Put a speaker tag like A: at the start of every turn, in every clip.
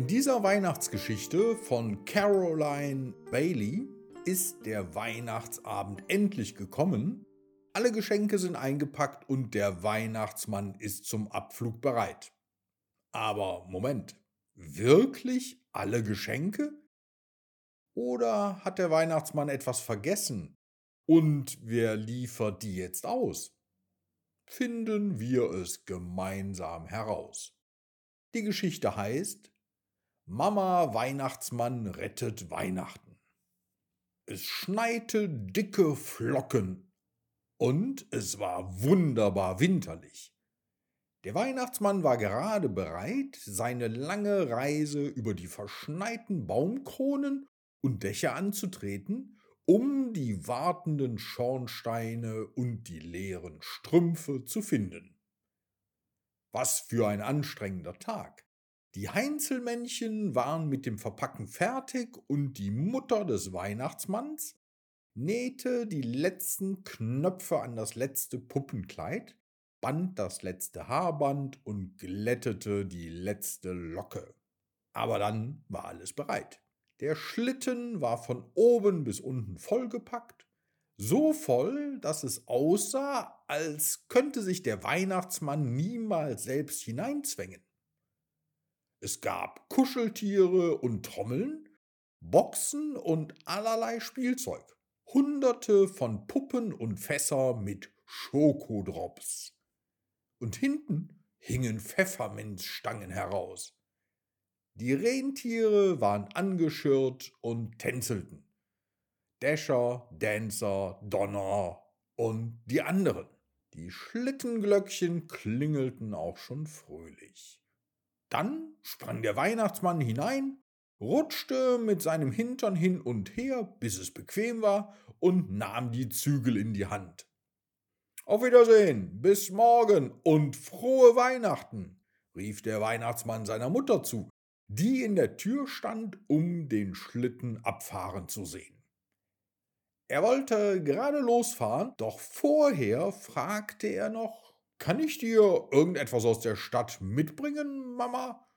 A: In dieser Weihnachtsgeschichte von Caroline Bailey ist der Weihnachtsabend endlich gekommen, alle Geschenke sind eingepackt und der Weihnachtsmann ist zum Abflug bereit. Aber Moment, wirklich alle Geschenke? Oder hat der Weihnachtsmann etwas vergessen? Und wer liefert die jetzt aus? Finden wir es gemeinsam heraus. Die Geschichte heißt Mama Weihnachtsmann rettet Weihnachten. Es schneite dicke Flocken und es war wunderbar winterlich. Der Weihnachtsmann war gerade bereit, seine lange Reise über die verschneiten Baumkronen und Dächer anzutreten, um die wartenden Schornsteine und die leeren Strümpfe zu finden. Was für ein anstrengender Tag. Die Heinzelmännchen waren mit dem Verpacken fertig und die Mutter des Weihnachtsmanns nähte die letzten Knöpfe an das letzte Puppenkleid, band das letzte Haarband und glättete die letzte Locke. Aber dann war alles bereit. Der Schlitten war von oben bis unten vollgepackt, so voll, dass es aussah, als könnte sich der Weihnachtsmann niemals selbst hineinzwängen. Es gab Kuscheltiere und Trommeln, Boxen und allerlei Spielzeug, hunderte von Puppen und Fässer mit Schokodrops. Und hinten hingen Pfefferminzstangen heraus. Die Rentiere waren angeschirrt und tänzelten. Dasher, Dancer, Donner und die anderen. Die Schlittenglöckchen klingelten auch schon fröhlich. Dann sprang der Weihnachtsmann hinein, rutschte mit seinem Hintern hin und her, bis es bequem war, und nahm die Zügel in die Hand. Auf Wiedersehen, bis morgen und frohe Weihnachten, rief der Weihnachtsmann seiner Mutter zu, die in der Tür stand, um den Schlitten abfahren zu sehen. Er wollte gerade losfahren, doch vorher fragte er noch, kann ich dir irgendetwas aus der Stadt mitbringen, Mama?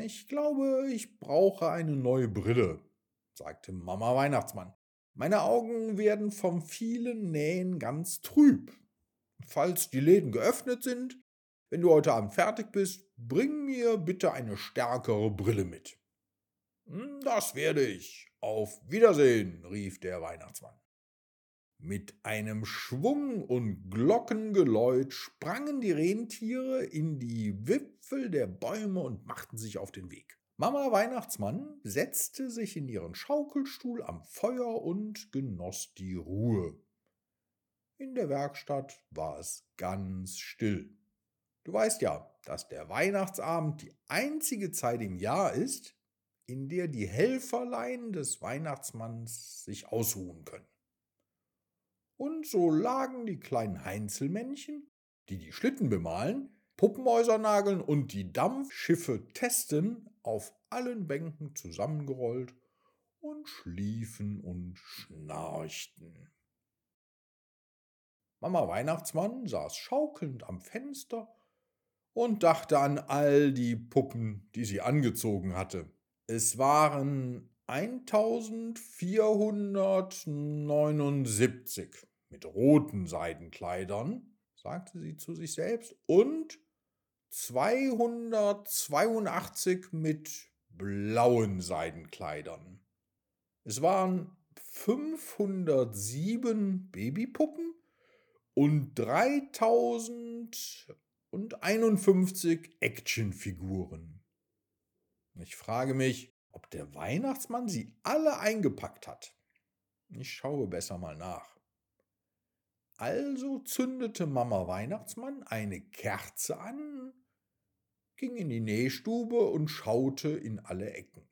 A: Ich glaube, ich brauche eine neue Brille, sagte Mama Weihnachtsmann. Meine Augen werden vom vielen Nähen ganz trüb. Falls die Läden geöffnet sind, wenn du heute Abend fertig bist, bring mir bitte eine stärkere Brille mit. Das werde ich. Auf Wiedersehen, rief der Weihnachtsmann. Mit einem Schwung und Glockengeläut sprangen die Rentiere in die Wipfel der Bäume und machten sich auf den Weg. Mama Weihnachtsmann setzte sich in ihren Schaukelstuhl am Feuer und genoss die Ruhe. In der Werkstatt war es ganz still. Du weißt ja, dass der Weihnachtsabend die einzige Zeit im Jahr ist, in der die Helferlein des Weihnachtsmanns sich ausruhen können. Und so lagen die kleinen Heinzelmännchen, die die Schlitten bemalen, Puppenhäuser nageln und die Dampfschiffe testen, auf allen Bänken zusammengerollt und schliefen und schnarchten. Mama Weihnachtsmann saß schaukelnd am Fenster und dachte an all die Puppen, die sie angezogen hatte. Es waren 1479 mit roten Seidenkleidern, sagte sie zu sich selbst, und 282 mit blauen Seidenkleidern. Es waren 507 Babypuppen und 3000 und 51 Actionfiguren. Ich frage mich, ob der Weihnachtsmann sie alle eingepackt hat. Ich schaue besser mal nach. Also zündete Mama Weihnachtsmann eine Kerze an, ging in die Nähstube und schaute in alle Ecken.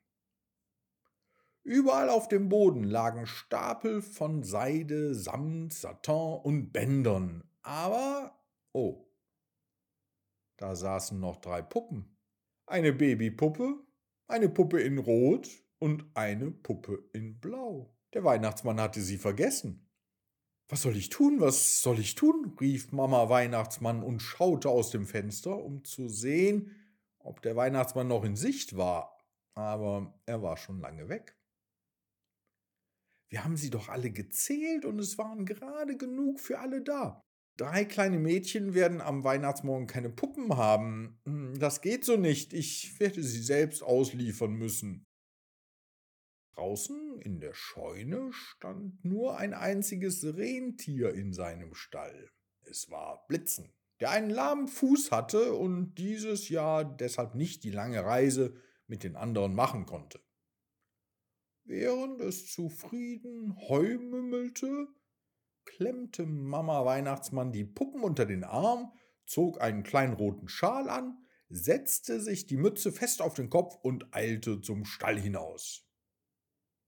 A: Überall auf dem Boden lagen Stapel von Seide, Samt, Satin und Bändern. Aber, oh, da saßen noch drei Puppen. Eine Babypuppe, eine Puppe in Rot und eine Puppe in Blau. Der Weihnachtsmann hatte sie vergessen. Was soll ich tun? Was soll ich tun? rief Mama Weihnachtsmann und schaute aus dem Fenster, um zu sehen, ob der Weihnachtsmann noch in Sicht war. aber er war schon lange weg. Wir haben sie doch alle gezählt und es waren gerade genug für alle da. Drei kleine Mädchen werden am Weihnachtsmorgen keine Puppen haben. Hm, das geht so nicht. Ich werde sie selbst ausliefern müssen. Draußen in der Scheune stand nur ein einziges Rentier in seinem Stall. Es war Blitzen, der einen lahmen Fuß hatte und dieses Jahr deshalb nicht die lange Reise mit den anderen machen konnte. Während es zufrieden Heu mümmelte, klemmte Mama Weihnachtsmann die Puppen unter den Arm, zog einen kleinen roten Schal an, setzte sich die Mütze fest auf den Kopf und eilte zum Stall hinaus.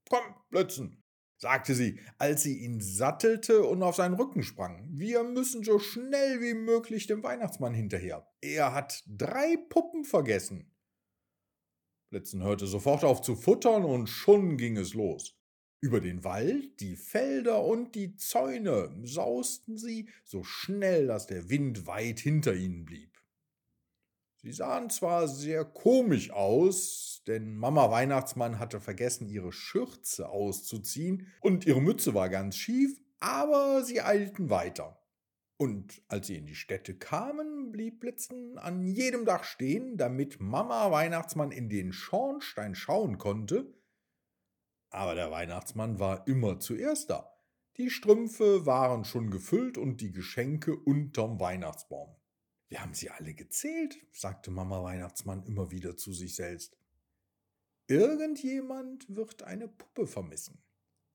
A: Komm, Blitzen, sagte sie, als sie ihn sattelte und auf seinen Rücken sprang. Wir müssen so schnell wie möglich dem Weihnachtsmann hinterher. Er hat drei Puppen vergessen. Blitzen hörte sofort auf zu futtern und schon ging es los. Über den Wald, die Felder und die Zäune sausten sie so schnell, dass der Wind weit hinter ihnen blieb. Sie sahen zwar sehr komisch aus, denn Mama Weihnachtsmann hatte vergessen, ihre Schürze auszuziehen und ihre Mütze war ganz schief, aber sie eilten weiter. Und als sie in die Städte kamen, blieb Blitzen an jedem Dach stehen, damit Mama Weihnachtsmann in den Schornstein schauen konnte. Aber der Weihnachtsmann war immer zuerst da. Die Strümpfe waren schon gefüllt und die Geschenke unterm Weihnachtsbaum. Wir haben sie alle gezählt, sagte Mama Weihnachtsmann immer wieder zu sich selbst. Irgendjemand wird eine Puppe vermissen.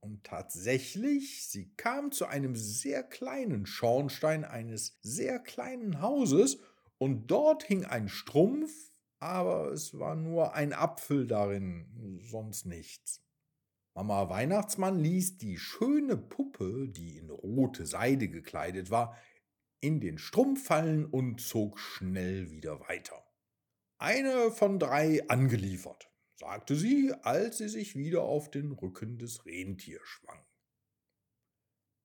A: Und tatsächlich, sie kam zu einem sehr kleinen Schornstein eines sehr kleinen Hauses, und dort hing ein Strumpf, aber es war nur ein Apfel darin, sonst nichts. Mama Weihnachtsmann ließ die schöne Puppe, die in rote Seide gekleidet war, in den Strumpf fallen und zog schnell wieder weiter. Eine von drei angeliefert sagte sie, als sie sich wieder auf den Rücken des Rentiers schwang.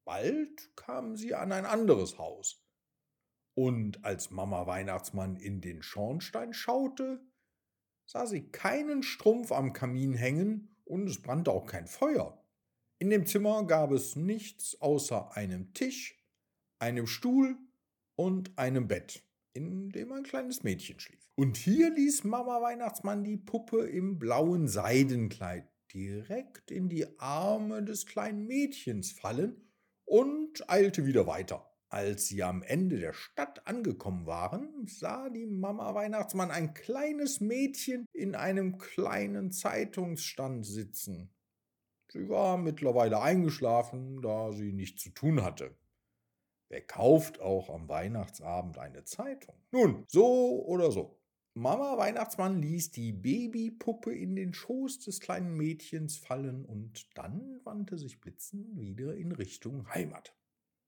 A: Bald kamen sie an ein anderes Haus, und als Mama Weihnachtsmann in den Schornstein schaute, sah sie keinen Strumpf am Kamin hängen und es brannte auch kein Feuer. In dem Zimmer gab es nichts außer einem Tisch, einem Stuhl und einem Bett, in dem ein kleines Mädchen schlief. Und hier ließ Mama Weihnachtsmann die Puppe im blauen Seidenkleid direkt in die Arme des kleinen Mädchens fallen und eilte wieder weiter. Als sie am Ende der Stadt angekommen waren, sah die Mama Weihnachtsmann ein kleines Mädchen in einem kleinen Zeitungsstand sitzen. Sie war mittlerweile eingeschlafen, da sie nichts zu tun hatte. Wer kauft auch am Weihnachtsabend eine Zeitung? Nun, so oder so. Mama Weihnachtsmann ließ die Babypuppe in den Schoß des kleinen Mädchens fallen und dann wandte sich Blitzen wieder in Richtung Heimat.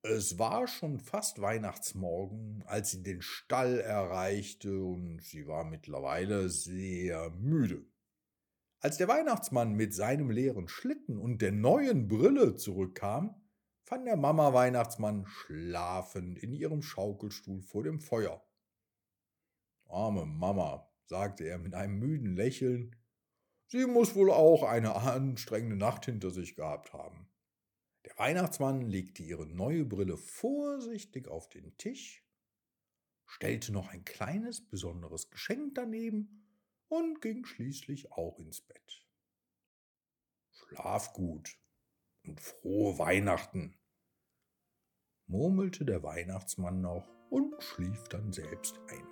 A: Es war schon fast Weihnachtsmorgen, als sie den Stall erreichte und sie war mittlerweile sehr müde. Als der Weihnachtsmann mit seinem leeren Schlitten und der neuen Brille zurückkam, fand der Mama Weihnachtsmann schlafend in ihrem Schaukelstuhl vor dem Feuer. Arme Mama, sagte er mit einem müden Lächeln, sie muss wohl auch eine anstrengende Nacht hinter sich gehabt haben. Der Weihnachtsmann legte ihre neue Brille vorsichtig auf den Tisch, stellte noch ein kleines besonderes Geschenk daneben und ging schließlich auch ins Bett. Schlaf gut und frohe Weihnachten, murmelte der Weihnachtsmann noch und schlief dann selbst ein.